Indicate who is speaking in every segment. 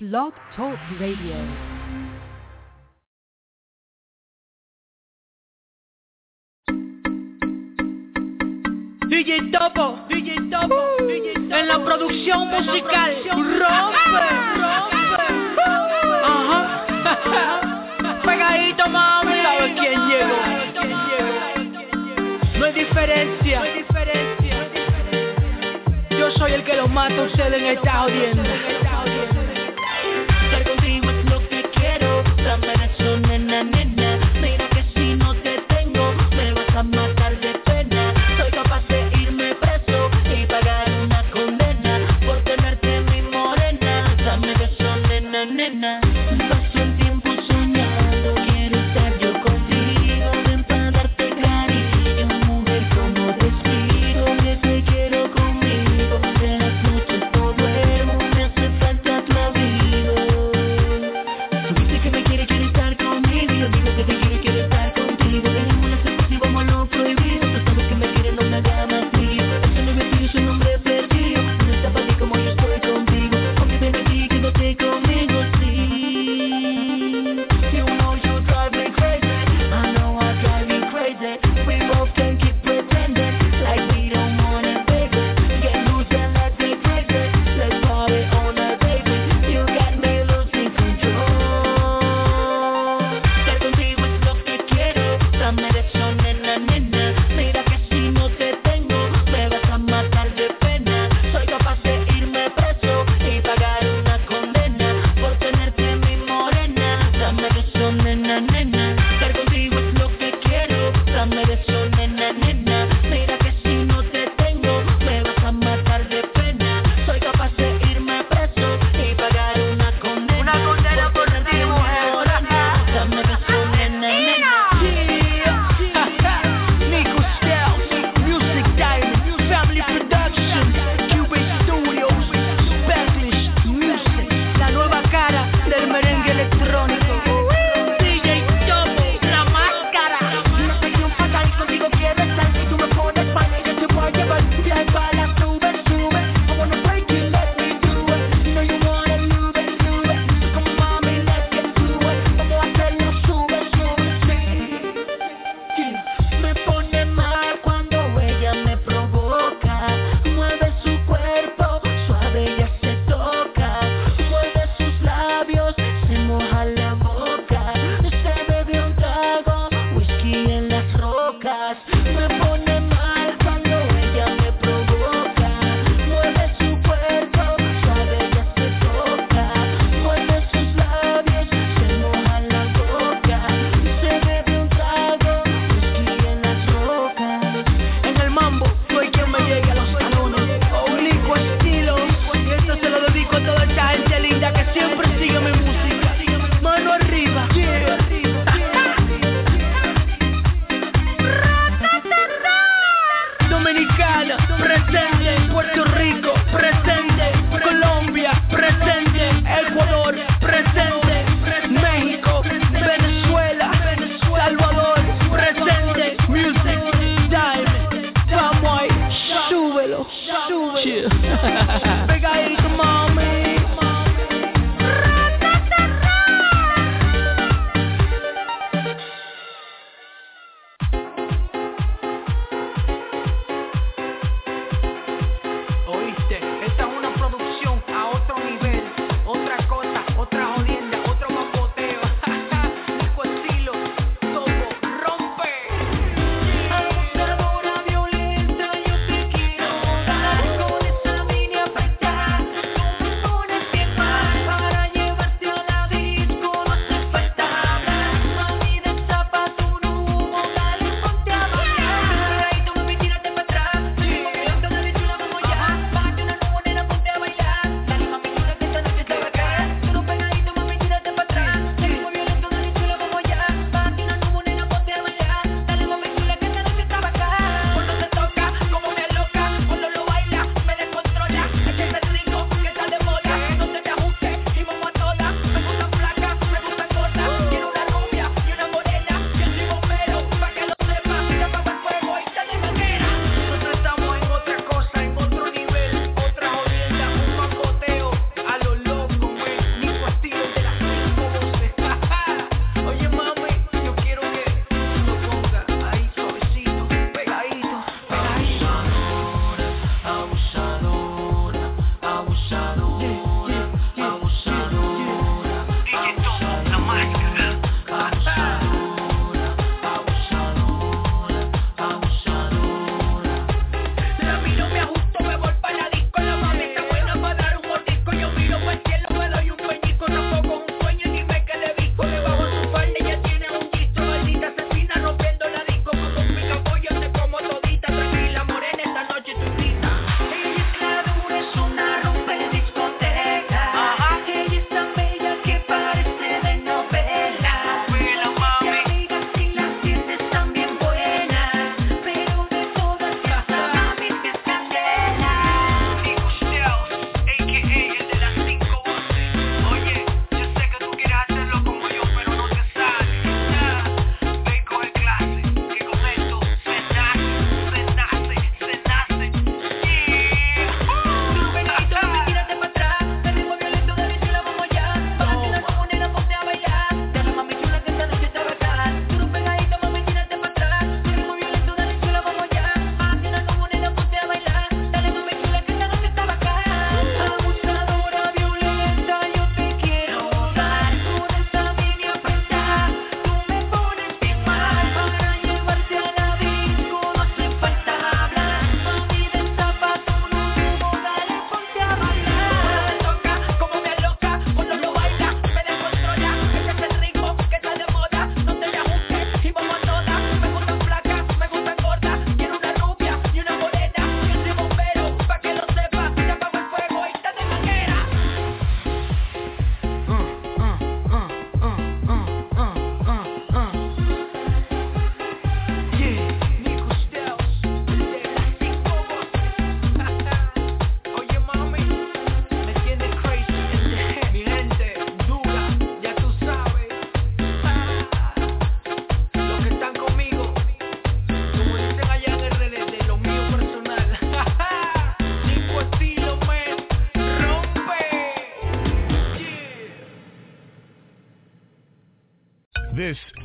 Speaker 1: Blog Talk Radio.
Speaker 2: DJ Topo, DJ Topo, DJ Topo. en la producción musical, rompe, rompe, ajá, pegadito mami, ¿sabes quién llegó? No hay diferencia, no hay diferencia, yo soy el que los mata a ustedes en esta audiencia.
Speaker 3: fast.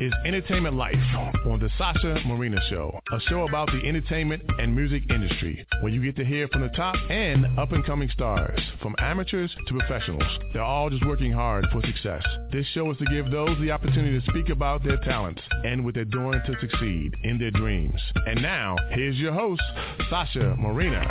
Speaker 3: Is Entertainment Life on The Sasha Marina Show, a show about the entertainment and music industry, where you get to hear from the top and up-and-coming stars, from amateurs to professionals. They're all just working hard for success. This show is to give those the opportunity to speak about their talents and what they're doing to succeed in their dreams. And now, here's your host, Sasha Marina.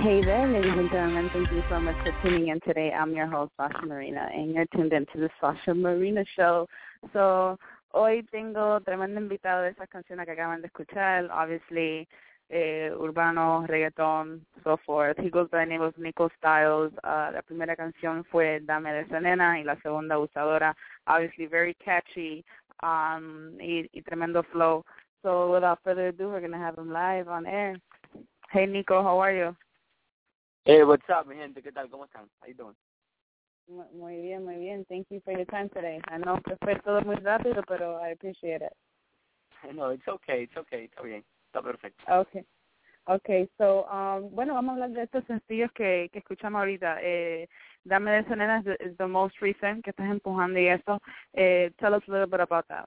Speaker 4: Hey there, ladies and gentlemen. Thank you so much for tuning in today. I'm your host, Sasha Marina, and you're tuned into the Sasha Marina Show. So, hoy tengo tremendo invitado de esas canciones que acaban de escuchar. Obviously, eh, urbano, reggaeton, so forth. He goes by the name of Nico Styles. Uh, la primera canción fue Dame de esa nena y la segunda Usadora. Obviously, very catchy um, y, y tremendo flow. So, without further ado, we're going to have him live on air. Hey, Nico, how are you?
Speaker 5: Hey, what's up, mi gente? ¿Qué tal? ¿Cómo están? How you doing?
Speaker 4: Muy bien, muy bien. Thank you for your time today. I know que fue todo muy rápido, pero I appreciate it.
Speaker 5: No, it's okay, it's okay. Está bien, está perfecto.
Speaker 4: Okay. Okay, so, um, bueno, vamos a hablar de estos sencillos que, que escuchamos ahorita. Eh, Dame de Selena is the, most recent que estás empujando y eso. Eh, tell us a little bit about that.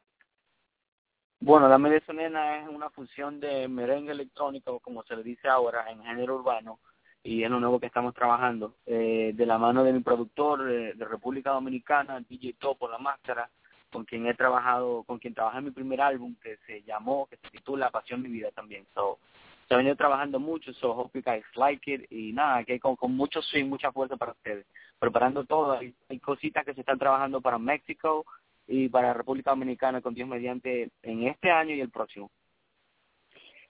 Speaker 5: Bueno, Dame de es una fusión de merengue electrónico, como se le dice ahora, en género urbano, y es lo nuevo que estamos trabajando eh, de la mano de mi productor eh, de República Dominicana, DJ Topo La Máscara, con quien he trabajado, con quien trabajé en mi primer álbum que se llamó, que se titula Pasión mi vida también. So, se ha venido trabajando mucho, so hope you like it y nada, que con, con mucho swing, mucha fuerza para ustedes. Preparando todo, hay, hay cositas que se están trabajando para México y para República Dominicana con Dios mediante en este año y el próximo.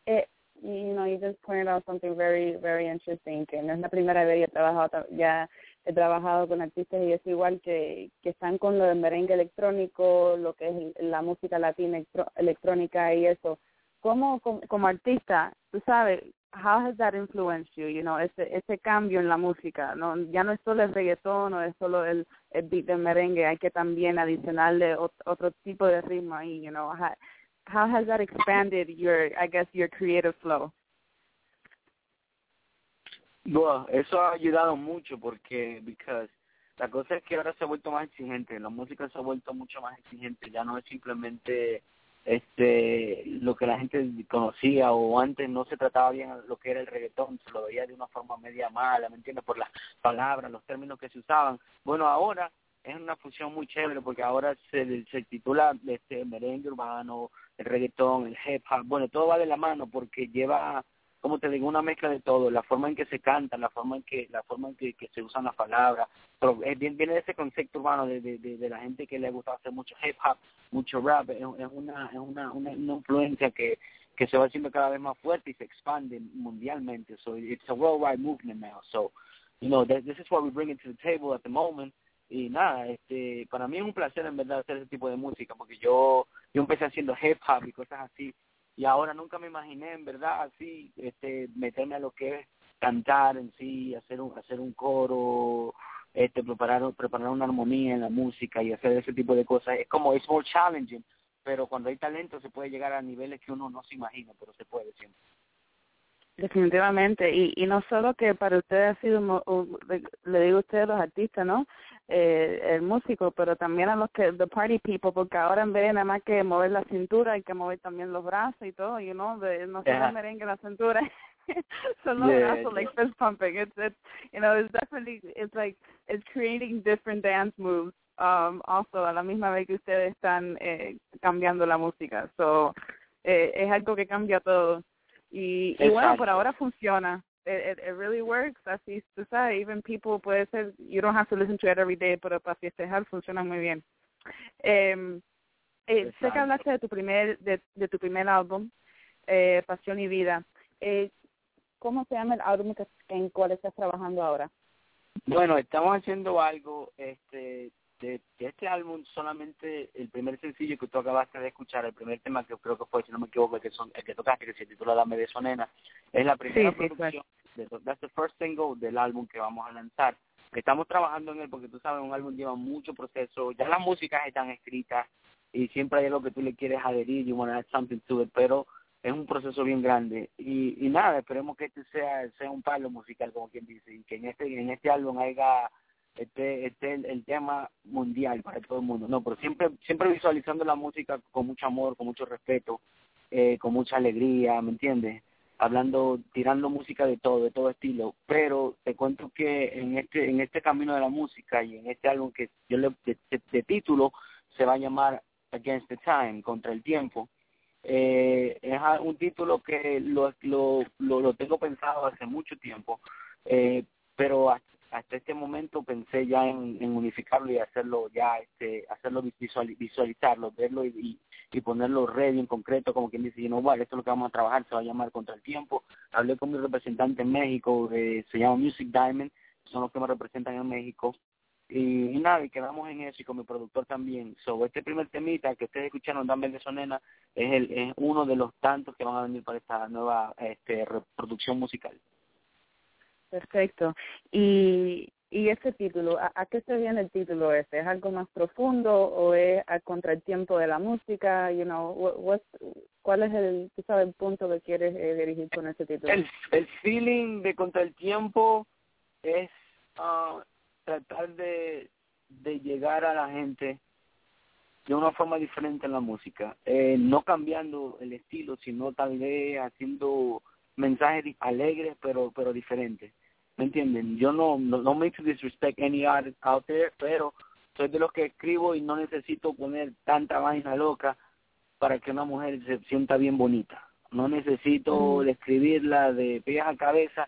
Speaker 4: Eh, you know, you just pointed out something very, very interesting, que no es la primera vez que he trabajado, ya he trabajado con artistas y es igual que, que están con lo del merengue electrónico, lo que es la música latina electrónica y eso. ¿Cómo, como, como artista, tú sabes, how has that influenced you, you know, ese, ese cambio en la música, no ya no es solo el reggaetón o es solo el, el beat del merengue, hay que también adicionarle otro tipo de ritmo ahí, you know, how, has that expanded your, I guess, your creative flow?
Speaker 5: Eso ha ayudado mucho porque, because la cosa es que ahora se ha vuelto más exigente, la música se ha vuelto mucho más exigente, ya no es simplemente este lo que la gente conocía o antes no se trataba bien lo que era el reggaetón, se lo veía de una forma media mala, ¿me entiendes? Por las palabras, los términos que se usaban. Bueno, ahora es una fusión muy chévere porque ahora se, se titula este merengue urbano, el reggaetón, el hip hop, bueno, todo va de la mano porque lleva, como te digo, una mezcla de todo, la forma en que se canta, la forma en que la forma en que, se usan las palabras, pero es, viene de ese concepto urbano de, de, de, la gente que le gusta hacer mucho hip hop, mucho rap, es, una es una, una, influencia que que se va haciendo cada vez más fuerte y se expande mundialmente. So it's a worldwide movement now. So, you know, this is what we bring it to the table at the moment y nada, este, para mí es un placer en verdad hacer ese tipo de música, porque yo, yo empecé haciendo hip hop y cosas así, y ahora nunca me imaginé en verdad así, este, meterme a lo que es cantar en sí, hacer un, hacer un coro, este, preparar, preparar una armonía en la música y hacer ese tipo de cosas. Es como, es more challenging, pero cuando hay talento se puede llegar a niveles que uno no se imagina, pero se puede siempre.
Speaker 4: Definitivamente, y, y no solo que para ustedes ha sido, le digo a ustedes los artistas, ¿no? Eh, el músico, pero también a los que, the party people, porque ahora en vez de nada más que mover la cintura, hay que mover también los brazos y todo, you know, de, no solo yeah. merengue la cintura, son los yeah, brazos, yeah. like fist pumping. It's, it's, you know, it's definitely, it's like, it's creating different dance moves, um, also a la misma vez que ustedes están eh, cambiando la música. So, eh, es algo que cambia todo. Y, y bueno, por ahora funciona. It, it, it really works. Así tú sabes, even people puede ser, you don't have to listen to it every day, pero para festejar funciona muy bien. Eh, eh, sé que hablaste de tu primer, de, de tu primer álbum, eh, Pasión y Vida. Eh, ¿Cómo se llama el álbum que, en cual estás trabajando ahora?
Speaker 5: Bueno, estamos haciendo algo, este, de, este álbum solamente el primer sencillo que tú acabaste de escuchar, el primer tema que creo que fue, si no me equivoco, el que, son, el que tocaste, que se titula Dame de Sonena, es la primera producción, de, that's the first single del álbum que vamos a lanzar. Estamos trabajando en él porque tú sabes, un álbum lleva mucho proceso, ya las músicas están escritas y siempre hay algo que tú le quieres adherir, you want to add something to it, pero es un proceso bien grande y, y nada, esperemos que este sea sea un palo musical como quien dice y que en este en este álbum haya este este es el tema mundial para todo el mundo no pero siempre siempre visualizando la música con mucho amor con mucho respeto eh, con mucha alegría me entiendes hablando tirando música de todo de todo estilo. Pero te cuento que en este en este camino de la música y en este álbum que yo le de, de- título se va a llamar Against the Time contra el tiempo. Eh, es un título que lo, lo, lo, lo tengo pensado hace mucho tiempo, eh, pero hasta, hasta este momento pensé ya en, unificarlo y hacerlo ya, este, hacerlo visual, visualizarlo, verlo y, y, y ponerlo ready en concreto, como quien dice, no, vale, esto es lo que vamos a trabajar, se va a llamar Contra el Tiempo. Hablé con mi representante en México, eh, se llama Music Diamond, son los que me representan en México. Y, nada, y quedamos en eso y con mi productor también. So, este primer temita que ustedes escucharon, Dame de Sonena, es, el, es uno de los tantos que van a venir para esta nueva este, reproducción musical.
Speaker 4: Perfecto. Y, y ese título, ¿a, a qué se viene el título ese? ¿Es algo más profundo o es contra el tiempo de la música? You know, what, ¿Cuál es el, tú sabes, el punto que quieres eh, dirigir con ese título?
Speaker 5: El, el feeling de Contra el Tiempo es ah, tratar de, de llegar a la gente de una forma diferente en la música, eh, no cambiando el estilo, sino tal vez haciendo mensajes di- alegres pero pero diferentes. ¿Me entienden? Yo no no, no me disrespect any artist out there, pero soy de los que escribo y no necesito poner tanta vaina loca para que una mujer se sienta bien bonita. No necesito escribirla de pies a cabeza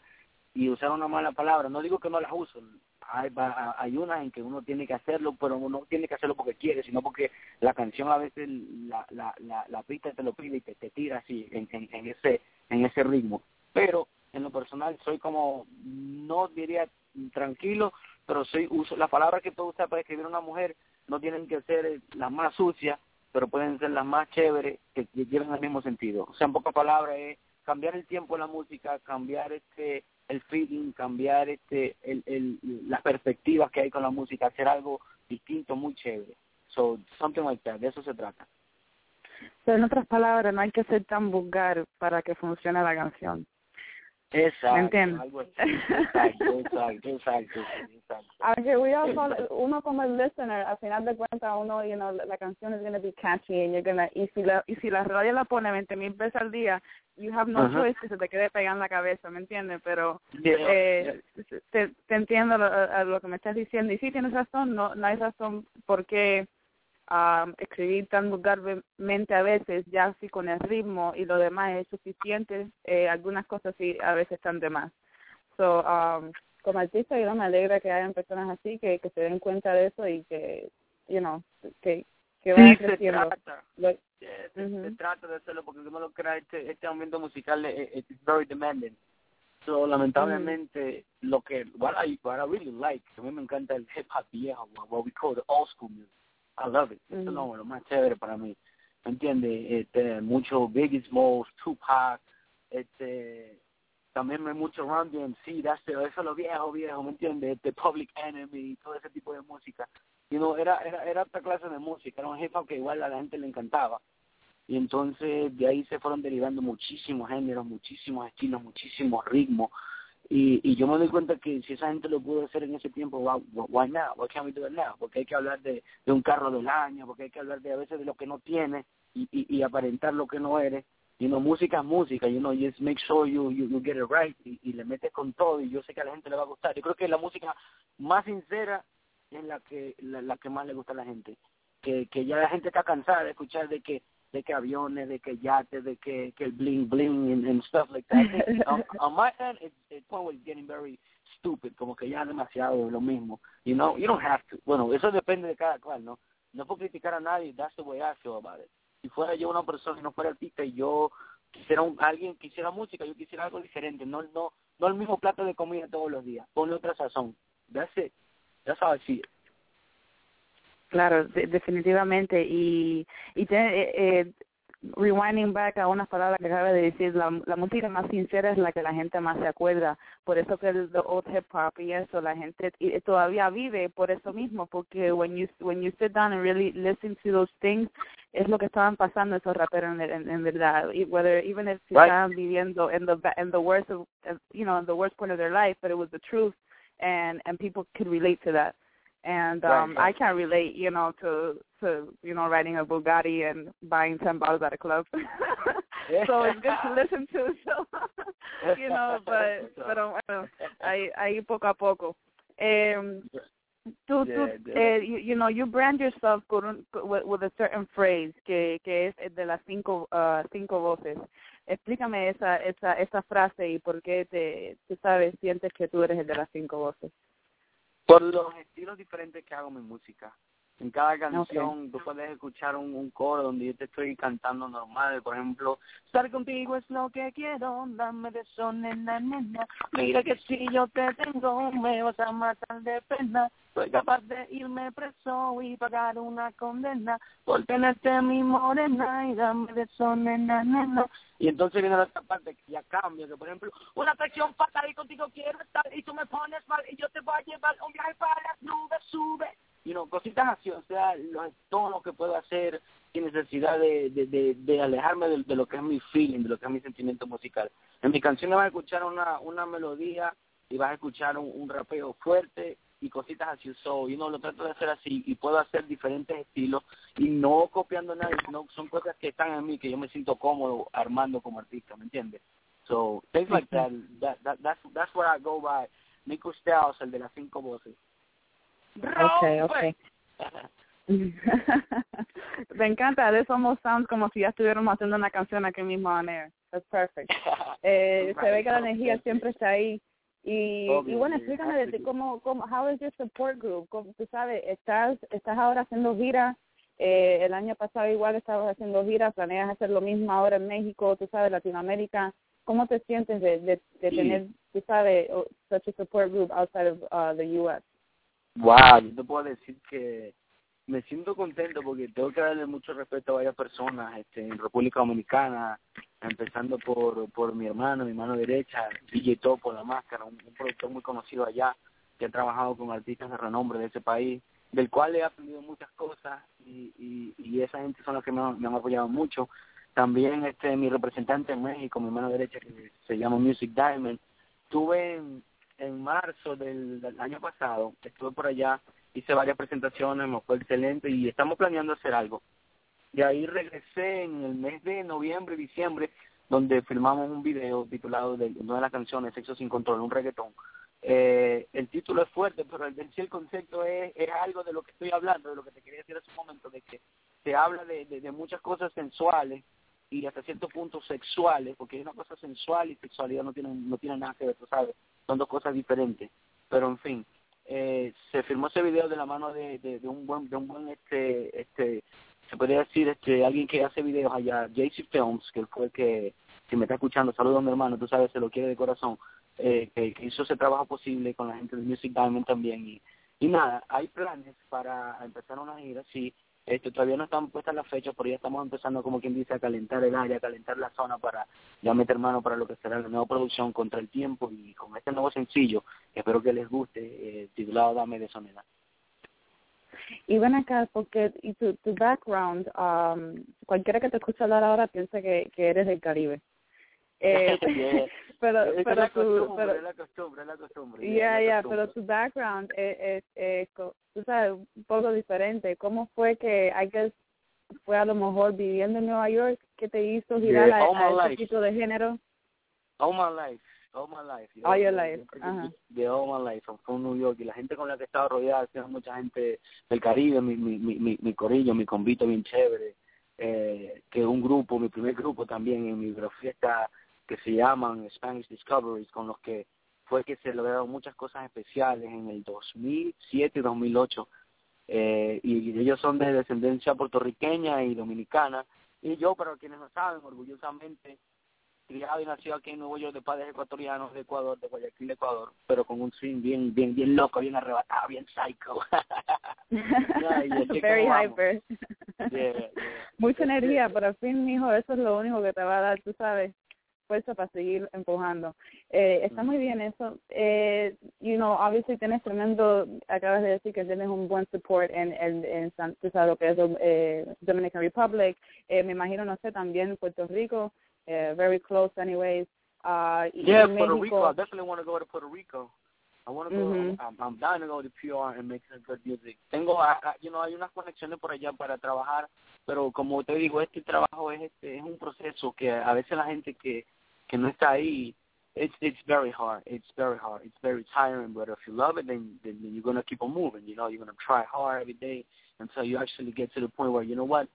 Speaker 5: y usar una mala palabra. No digo que no las uso. Hay, hay unas en que uno tiene que hacerlo, pero no tiene que hacerlo porque quiere, sino porque la canción a veces la, la, la, la pista te lo pide y te, te tira así en, en, en ese en ese ritmo. Pero en lo personal soy como, no diría tranquilo, pero soy uso las palabras que tú usas para escribir a una mujer no tienen que ser eh, las más sucias, pero pueden ser las más chéveres que, que lleven el mismo sentido. O sea, en pocas palabras es cambiar el tiempo en la música, cambiar este el feeling, cambiar este el, el las perspectivas que hay con la música, hacer algo distinto, muy chévere. So, something like that, de eso se trata.
Speaker 4: So, en otras palabras, no hay que ser tan vulgar para que funcione la canción.
Speaker 5: Exacto,
Speaker 4: ¿Me entiendes?
Speaker 5: algo así. Exacto, exacto, exacto, exacto.
Speaker 4: Aunque we also, uno como el listener, al final de cuentas, uno, you know, la, la canción is going to be catchy and you're gonna, y si la, y si la radio la pone 20 mil veces al día, you have no choice que se te quede pegada en la cabeza, ¿me entiendes? Pero
Speaker 5: Yeah,
Speaker 4: eh, te, te entiendo lo, a lo que me estás diciendo y sí tienes razón, no, no hay razón por qué um, escribir tan vulgarmente a veces, ya así con el ritmo y lo demás es suficiente, eh, algunas cosas sí a veces están de más. So, um, como artista yo me alegra que hayan personas así que, que se den cuenta de eso y que, you know, que, que vayan
Speaker 5: Sí, se
Speaker 4: creciendo.
Speaker 5: trata.
Speaker 4: Lo-
Speaker 5: Yeah, se, se trata de hacerlo porque uno lo crea este este ambiente musical es very demanding so lamentablemente lo que what I what I really like a mí me encanta el hip hop viejo what we call the old school music I love it eso es lo, más chévere para mí ¿me entiendes? este mucho Biggie Smalls Tupac este también me mucho Run DMC that's the- eso es lo viejo viejo ¿me entiendes? este Public Enemy todo ese tipo de música you know, era, era, era otra clase de música, era un hip hop que igual a la gente le encantaba. Y entonces de ahí se fueron derivando muchísimos géneros, muchísimos estilos, muchísimos ritmos. Y, y yo me doy cuenta que si esa gente lo pudo hacer en ese tiempo, why, why now? Why can't we do it now? Porque hay que hablar de, de un carro del año, porque hay que hablar de a veces de lo que no tienes y, y, y aparentar lo que no eres. You know, música es música, you know, just make sure you, you, you get it right y, y le metes con todo y yo sé que a la gente le va a gustar. Yo creo que la música más sincera es la que la que más le gusta a la gente que que ya la gente está cansada de escuchar de que de que aviones de que yates de que que el bling bling and, and stuff like that. On, on my end it, it point was getting very stupid como que ya demasiado de lo mismo. You know you don't have to. Bueno eso depende de cada cual no no puedo criticar a nadie. That's the way I feel about it. Si fuera yo una persona y no fuera artista y yo quisiera un, alguien quisiera música yo quisiera algo diferente. No no no el mismo plato de comida todos los días. Ponle otra sazón. That's it. That's how I see it
Speaker 4: Claro, de- definitivamente. Y, y te, eh, eh, rewinding back a unas palabras que acaba de decir, la, la música más sincera es la que la gente más se acuerda. Por eso que el the old hip hop y eso, la gente y todavía vive por eso mismo, porque when you when you sit down and really listen to those things, es lo que estaban pasando esos raperos en, en, en verdad. Y whether even if
Speaker 5: Right.
Speaker 4: estaban viviendo in the in the worst of- you know in the worst point of their life, but it was the truth and and people could relate to that. And um
Speaker 5: Right, right.
Speaker 4: I can't relate, you know, to to you know riding a Bugatti and buying ten bottles at a club. so it's good to listen to. So you know, but pero bueno, I I poco a poco. Um, tú, tú,
Speaker 5: Yeah, yeah.
Speaker 4: eh, you, you know, you brand yourself with, with a certain phrase que que es de las cinco uh, cinco voces. Explícame esa esa esa frase y por qué te tú sabes sientes que tú eres el de las cinco voces.
Speaker 5: Por los estilos diferentes que hago mi música. En cada canción tú puedes escuchar un, un coro donde yo te estoy cantando normal. Por ejemplo, estar contigo es lo que quiero, dame de eso, nena, nena. Mira que si yo te tengo, me vas a matar de pena. Soy capaz de irme preso y pagar una condena por tenerte mi morena y dame de eso, nena, nena. Y entonces viene la otra parte que ya cambia, que por ejemplo, una atracción fatal y contigo quiero estar y tú me pones mal y yo te voy a llevar un viaje para las nubes, sube. Y no, cositas así, o sea, los tonos que puedo hacer sin necesidad de, de, de, de alejarme de, de lo que es mi feeling, de lo que es mi sentimiento musical. En mi canción vas a escuchar una, una melodía y vas a escuchar un, un rapeo fuerte y cositas así. So, you know, lo trato de hacer así y puedo hacer diferentes estilos y no copiando nada, sino son cosas que están en mí que yo me siento cómodo armando como artista, ¿me entiendes? So, things like that, that, that that's, that's what I go by. Nico Styles, el de las cinco voces.
Speaker 4: Okay, okay. Me encanta, eso almost sounds como si ya estuviéramos haciendo una canción aquí mismo on air. That's perfect. Eh, se ve que la energía siempre está ahí. Y, y bueno, explícame de ti, cómo, cómo, how is your support group? ¿Cómo, tú sabes, estás, estás ahora haciendo gira, eh, el año pasado igual estabas haciendo gira, planeas hacer lo mismo ahora en México, tú sabes, Latinoamérica. ¿Cómo te sientes de, de, de tener, tú sabes, such a support group outside of uh, the U.S.?
Speaker 5: Wow, yo te puedo decir que me siento contento porque tengo que darle mucho respeto a varias personas este, en República Dominicana, empezando por, por mi hermano, mi mano derecha, DJ Topo, La Máscara, un, productor muy conocido allá, que ha trabajado con artistas de renombre de ese país, del cual he aprendido muchas cosas y, y, y esa gente son los que me, han- apoyado mucho. También este mi representante en México, mi mano derecha, que se llama Music Diamond, tuve en marzo del, año pasado, estuve por allá, hice varias presentaciones, me fue excelente y estamos planeando hacer algo. De ahí regresé en el mes de noviembre diciembre, donde filmamos un video titulado de una de las canciones, Sexo sin Control, un reggaetón. Eh, el título es fuerte, pero el, el concepto es, es algo de lo que estoy hablando, de lo que te quería decir hace un momento, de que se habla de, de, de muchas cosas sensuales y hasta cierto punto sexuales, porque hay una cosa sensual y sexualidad no tienen no tienen nada que ver, tú sabes, son dos cosas diferentes. Pero en fin, eh, se filmó ese video de la mano de, de, de un buen de un buen este este se podría decir este alguien que hace videos allá, JC Films, que fue el que si me está escuchando, saludos mi hermano, tú sabes, se lo quiere de corazón, eh, que, que hizo ese trabajo posible con la gente de Music Diamond también y y nada, hay planes para empezar una gira, sí, este, todavía no están puestas las fechas, pero ya estamos empezando, como quien dice, a calentar el área, a calentar la zona para ya meter mano para lo que será la nueva producción contra el tiempo y con este nuevo sencillo, espero que les guste, eh, titulado Dame de Soledad.
Speaker 4: Y ven acá, porque y tu, tu background, um, cualquiera que te escuche hablar ahora piensa que eres del Caribe. Eh,
Speaker 5: Yeah.
Speaker 4: pero,
Speaker 5: Es
Speaker 4: pero
Speaker 5: la
Speaker 4: tu, pero,
Speaker 5: es la costumbre, es la costumbre.
Speaker 4: ya,
Speaker 5: yeah, es
Speaker 4: ya,
Speaker 5: la
Speaker 4: pero tu background es, es, es tú sabes, un poco diferente. ¿Cómo fue que, I guess, fue a lo mejor viviendo en Nueva York que te hizo girar
Speaker 5: Yeah,
Speaker 4: a, a tipo de género?
Speaker 5: All my life, all my life. Yo-
Speaker 4: All your
Speaker 5: yo-
Speaker 4: life, ajá.
Speaker 5: De all my life, en New York y la gente con la que estaba rodeada, sido mucha gente del Caribe, mi, mi, mi, mi, mi corillo, mi convito bien chévere, eh, que un grupo, mi primer grupo también en mi fiesta que se llaman Spanish Discoveries, con los que fue que se lograron muchas cosas especiales en el 2007 y 2008. Eh, y ellos son de descendencia puertorriqueña y dominicana. Y yo, para quienes no saben, orgullosamente criado y nacido aquí en Nuevo York de padres ecuatorianos de Ecuador, de Guayaquil, Ecuador, pero con un swing bien, bien, bien loco, bien arrebatado, bien psycho.
Speaker 4: Very
Speaker 5: como vamos.
Speaker 4: hyper.
Speaker 5: Yeah, yeah.
Speaker 4: Mucha energía, pero al fin, mijo, eso es lo único que te va a dar, tú sabes, fuerza para seguir empujando. Eh, está muy bien eso. Eh, you know, obviously tienes tremendo, acabas de decir que tienes un buen support en, en, en San- tú sabes lo que es eh, Dominican Republic, eh, me imagino, no sé, también Puerto Rico, eh, very close anyways. Uh,
Speaker 5: Yeah, Puerto
Speaker 4: México.
Speaker 5: Rico. I definitely want to go to Puerto Rico. I want to go.
Speaker 4: Mhm.
Speaker 5: I'm, I'm down to go to PR and make some good music. Tengo, ah, ah, you know, hay unas conexiones por allá para trabajar, pero como te digo, este trabajo es este es un proceso que a veces la gente que que no está ahí, it's it's very hard. It's very hard. It's very tiring. But if you love it, then then you're gonna keep on moving. You know, you're gonna try hard every day until you actually get to the point where you know what,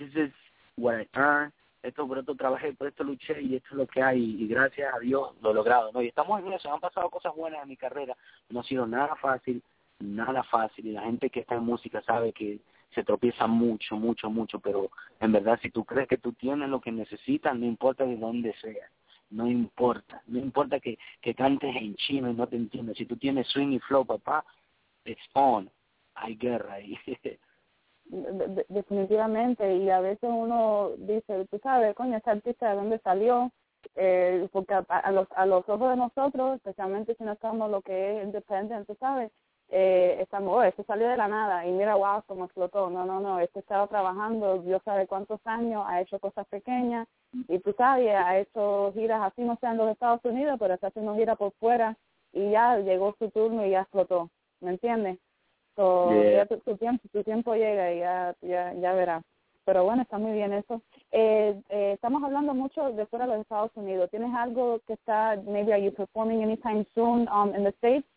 Speaker 5: this is what I earn. Esto por esto trabajé, por esto luché y esto es lo que hay y gracias a Dios lo he logrado, ¿no? Y estamos en eso, han pasado cosas buenas en mi carrera, no ha sido nada fácil, nada fácil y la gente que está en música sabe que se tropieza mucho, mucho, mucho, pero en verdad si tú crees que tú tienes lo que necesitas, no importa de dónde sea, no importa, no importa que, que cantes en chino y no te entiendas, si tú tienes swing y flow, papá, it's on, hay guerra ahí.
Speaker 4: De- de- definitivamente. Y a veces uno dice tú sabes coño esta artista de dónde salió eh, porque a, a los a los ojos de nosotros especialmente si no estamos lo que es independent tú sabes eh, estamos oh, esto salió de la nada y mira wow cómo explotó. No no no este estaba trabajando Dios sabe cuántos años ha hecho cosas pequeñas y tú sabes ha hecho giras así no sea en los Estados Unidos pero está haciendo giras por fuera y ya llegó su turno y ya explotó ¿me entiendes? So,
Speaker 5: Yeah.
Speaker 4: ya tu, tu tiempo tu tiempo llega y ya ya ya verás pero bueno está muy bien eso. Eh, eh, estamos hablando mucho de fuera de los Estados Unidos. Tienes algo que está maybe are you performing anytime soon um in the states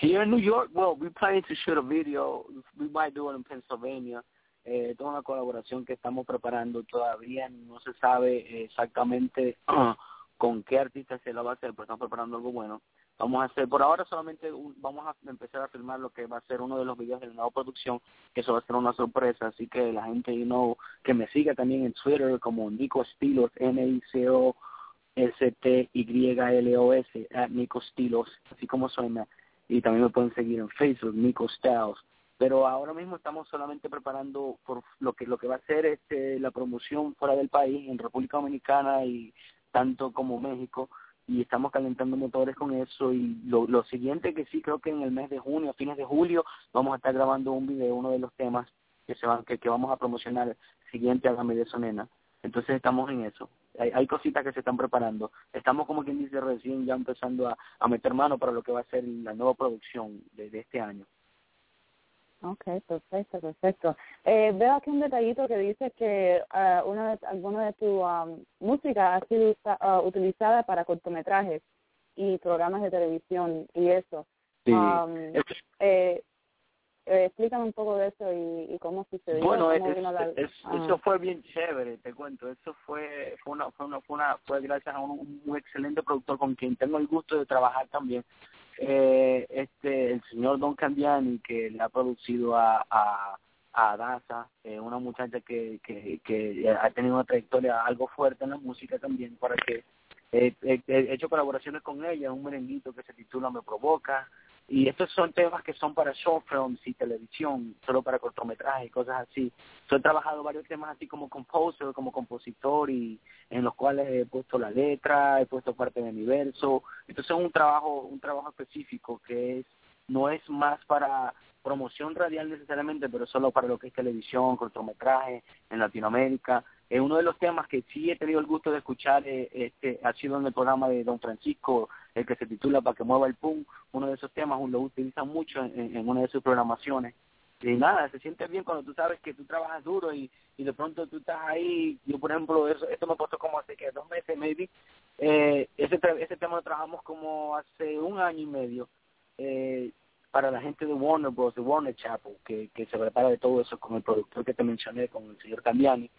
Speaker 5: Here in New York, well, we're planning to shoot a video. We might do it in Pennsylvania. Eh, toda una colaboración que estamos preparando todavía. No se sabe exactamente con qué artista se la va a hacer, pero estamos preparando algo bueno. Vamos a hacer, por ahora solamente un- vamos a empezar a filmar lo que va a ser uno de los videos de la nueva producción, que eso va a ser una sorpresa. Así que la gente, you know, que me siga también en Twitter como Nico Stilos, N-I-C-O. S-T-Y-L-O-S, Nico Stilos, así como suena. Y también me pueden seguir en Facebook, Nico Styles. Pero ahora mismo estamos solamente preparando por lo que lo que va a ser este la promoción fuera del país, en República Dominicana y tanto como México. Y estamos calentando motores con eso. Y lo, lo siguiente que sí creo que en el mes de junio, a fines de julio, vamos a estar grabando un video, uno de los temas que se van, que, que vamos a promocionar siguiente a la Sonena. Entonces estamos en eso. Hay, hay cositas que se están preparando. Estamos como quien dice recién ya empezando a, a meter mano para lo que va a ser la nueva producción de, de este año.
Speaker 4: Okay, perfecto, perfecto. Eh, veo aquí un detallito que dice que ah, una de, alguna de tu um, música ha sido ah, utilizada para cortometrajes y programas de televisión y eso.
Speaker 5: Sí.
Speaker 4: Um, eh, eh, explícame un poco de eso y, y cómo sucedió.
Speaker 5: Bueno,
Speaker 4: cómo
Speaker 5: es-
Speaker 4: vino la-
Speaker 5: es-
Speaker 4: Ajá.
Speaker 5: eso fue bien chévere, te cuento. Eso fue fue una fue una fue, una, fue gracias a un, un excelente productor con quien tengo el gusto de trabajar también. Eh, este el señor Don Candiani que le ha producido a a, a Daza, eh, una muchacha que, que que ha tenido una trayectoria algo fuerte en la música también para que eh, he, he hecho colaboraciones con ella, un merenguito que se titula Me Provoca, y estos son temas que son para short films y televisión, solo para cortometrajes y cosas así. Yo he trabajado varios temas así como composer, como compositor, y en los cuales he puesto la letra, he puesto parte de mi verso. Entonces es un trabajo, un trabajo específico que es no es más para promoción radial necesariamente, pero solo para lo que es televisión, cortometraje en Latinoamérica. Eh, uno de los temas que sí he tenido el gusto de escuchar eh, este, ha sido en el programa de Don Francisco, el que se titula Para que mueva el pum. Uno de esos temas lo utilizan mucho en, una de sus programaciones. Y nada, se siente bien cuando tú sabes que tú trabajas duro y, y de pronto tú estás ahí. Yo, por ejemplo, eso, esto me pasó como hace que dos meses, maybe. Eh, ese, ese tema lo trabajamos como hace un año y medio. Eh, para la gente de Warner Bros., de Warner Chapel, que, que se prepara de todo eso con el productor que te mencioné, con el señor Candiani.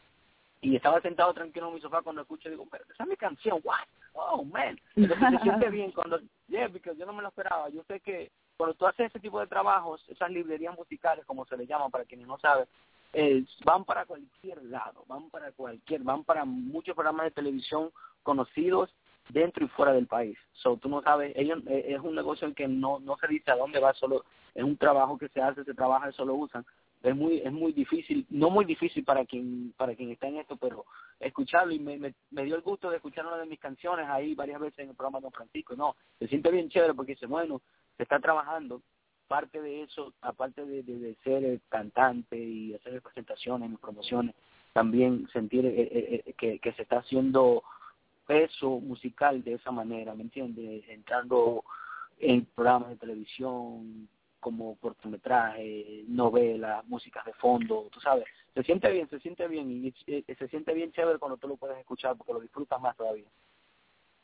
Speaker 5: Y estaba sentado tranquilo en mi sofá cuando escucho, digo, pero esa es mi canción, what? Oh, man. Entonces se siente bien cuando, yeah, porque yo no me lo esperaba. Yo sé que cuando tú haces ese tipo de trabajos, esas librerías musicales, como se le llama para quienes no saben, eh, van para cualquier lado, van para cualquier, van para muchos programas de televisión conocidos dentro y fuera del país. So, tú no sabes, ellos, eh, es un negocio en que no, no se dice a dónde va, solo es un trabajo que se hace, se trabaja, eso lo usan. Es muy es muy difícil, no muy difícil para quien para quien está en esto, pero escucharlo y me, me, dio el gusto de escuchar una de mis canciones ahí varias veces en el programa Don Francisco. No, se siente bien chévere porque dice, bueno, se está trabajando. Parte de eso, aparte de, de, ser eh, cantante y hacer presentaciones y promociones, también sentir eh, eh, eh, que, que se está haciendo peso musical de esa manera, ¿me entiendes? Entrando en programas de televisión, como cortometraje, novelas, músicas de fondo, tú sabes, se siente bien, se siente bien y, y se siente bien chévere cuando tú lo puedes escuchar porque lo disfrutas más todavía.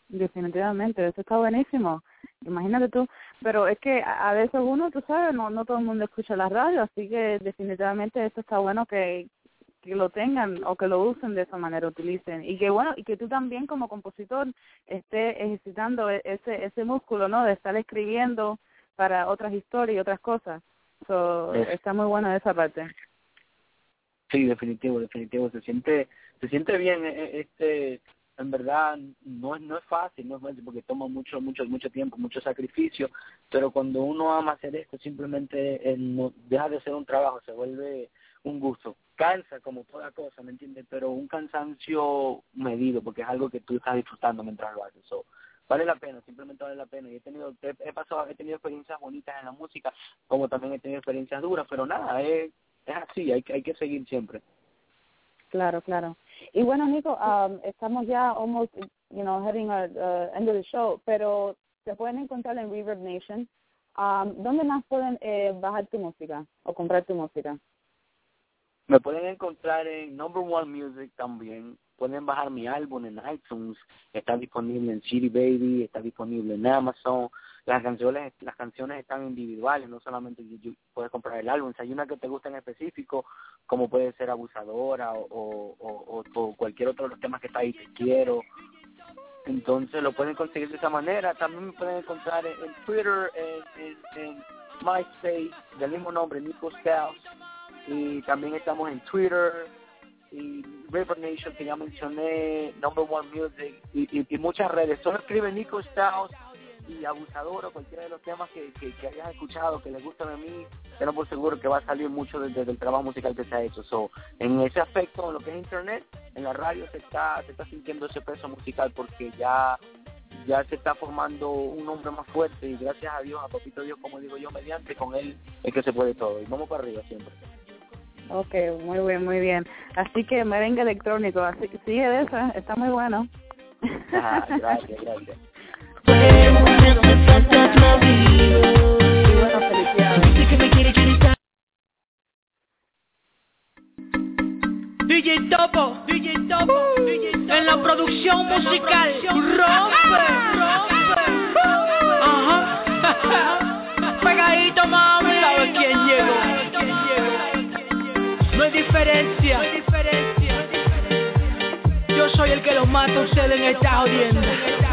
Speaker 4: Definitivamente, eso está buenísimo. Imagínate tú, pero es que a veces uno, tú sabes, no no todo el mundo escucha la radio, así que definitivamente esto está bueno que que lo tengan o que lo usen de esa manera, utilicen y que bueno y que tú también como compositor estés ejercitando e- ese ese músculo, ¿no? De estar escribiendo para otras historias y otras cosas. So,
Speaker 5: Es-
Speaker 4: está muy buena esa parte.
Speaker 5: Sí, definitivo, definitivo. Se siente, se siente bien. eh, eh, Este, en verdad, no es, no es fácil, no es fácil porque toma mucho, mucho, mucho tiempo, mucho sacrificio. Pero cuando uno ama hacer esto, simplemente no, deja de ser un trabajo, se vuelve un gusto. Cansa como toda cosa, ¿me entiendes? Pero un cansancio medido, porque es algo que tú estás disfrutando mientras lo haces. So, vale la pena, simplemente vale la pena. Y he tenido, he, pasado, he tenido experiencias bonitas en la música, como también he tenido experiencias duras, pero nada, es, es así, hay, que- hay que seguir siempre.
Speaker 4: Claro, claro. Y bueno, Nico, um, estamos ya almost, you know, heading at uh, end of the show, pero te pueden encontrar en Reverb Nation. Um, ¿Dónde más pueden eh, bajar tu música o comprar tu música?
Speaker 5: Me pueden encontrar en Number One Music también. Pueden bajar mi álbum en iTunes. Está disponible en City Baby, está disponible en Amazon. Las canciones, las canciones están individuales, no solamente puedes comprar el álbum. Si hay una que te gusta en específico, como puede ser Abusadora o, o, cualquier otro de los temas que está ahí, Te Quiero. Entonces lo pueden conseguir de esa manera. También me pueden encontrar en, Twitter, en, en, en MySpace, del mismo nombre, Nico Scouts y también estamos en Twitter y River Nation que ya mencioné, Number One Music y, y, y muchas redes. Solo escribe Nico Strauss y Abusador o cualquiera de los temas que, que, que hayas escuchado, que les gustan a mí, tengo por seguro que va a salir mucho desde el trabajo musical que se ha hecho. So, en ese aspecto, en lo que es internet, en la radio se está, se está sintiendo ese peso musical porque ya ya se está formando un hombre más fuerte y gracias a Dios, a Papito Dios, como digo yo, mediante, con él es que se puede todo. Y vamos para arriba siempre.
Speaker 4: Ok, muy bien, muy bien. Así que merengue electrónico, así que sigue de eso, ¿eh? está muy bueno.
Speaker 5: Ajá, gracias, gracias.
Speaker 4: Bueno, felicidades.
Speaker 2: DJ Topo, DJ Topo, en la producción musical, rompe, rompe, ajá, pegadito mami, ¿sabes quién llegó? No hay diferencia, yo soy el que los mata a ustedes en esta audiencia.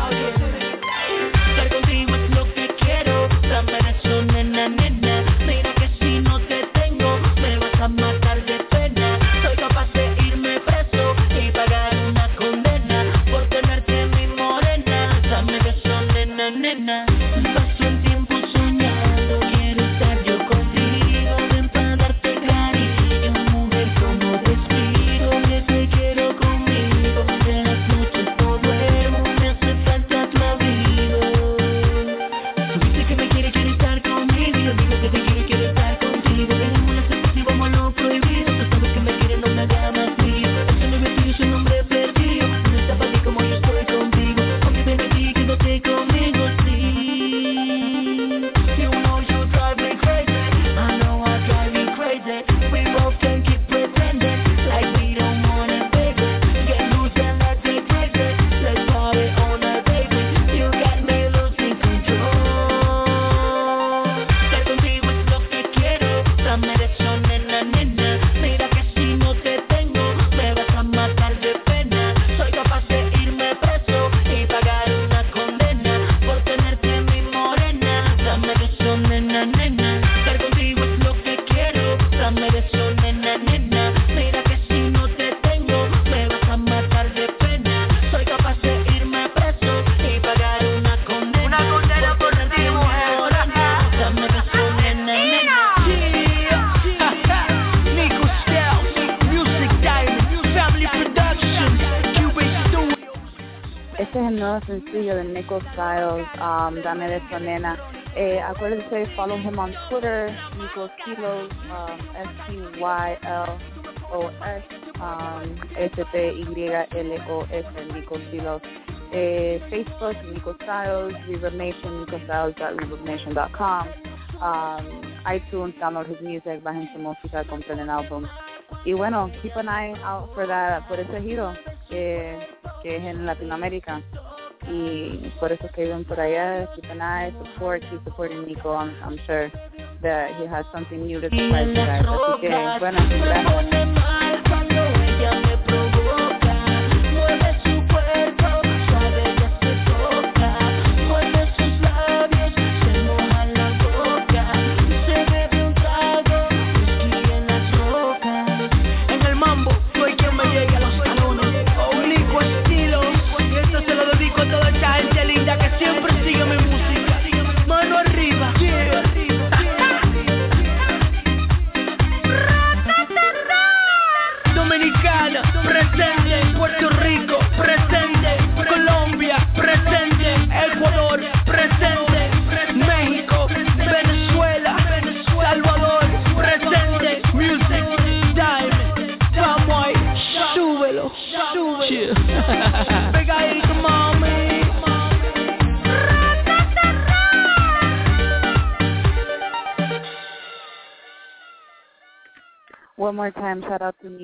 Speaker 4: Nuevo sencillo de Nico Styles, um, Dame de eso, nena. Eh, acuérdense, follow him on Twitter, Nico Kilos, um, S-T-Y-L-O-S, um, S-T-Y-L-O-S, Nico Kilos. eh, Facebook, Nico Styles, Reverb Nation, um, iTunes, download his music, bajen su música, compren el álbum. Y bueno, keep an eye out for that, por ese giro que, que es en Latinoamérica. Y por eso que viven por allá, keep an eye, support, keep supporting Nico, I'm, I'm sure that he has something new to surprise you guys. Así que, bueno, gracias.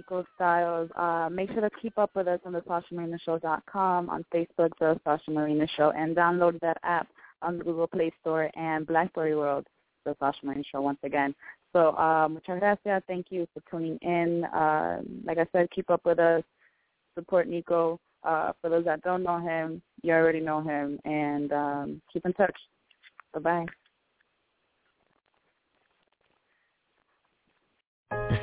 Speaker 4: Nico Styles. Uh, make sure to keep up with us on the SashaMarinaShow.com, on Facebook, The Sasha Marina Show, and download that app on the Google Play Store and BlackBerry World, The Sasha Marina Show once again. So, uh, muchas gracias. Thank you for tuning in. Uh, like I said, keep up with us. Support Nico. Uh, for those that don't know him, you already know him. And um, keep in touch. Bye-bye.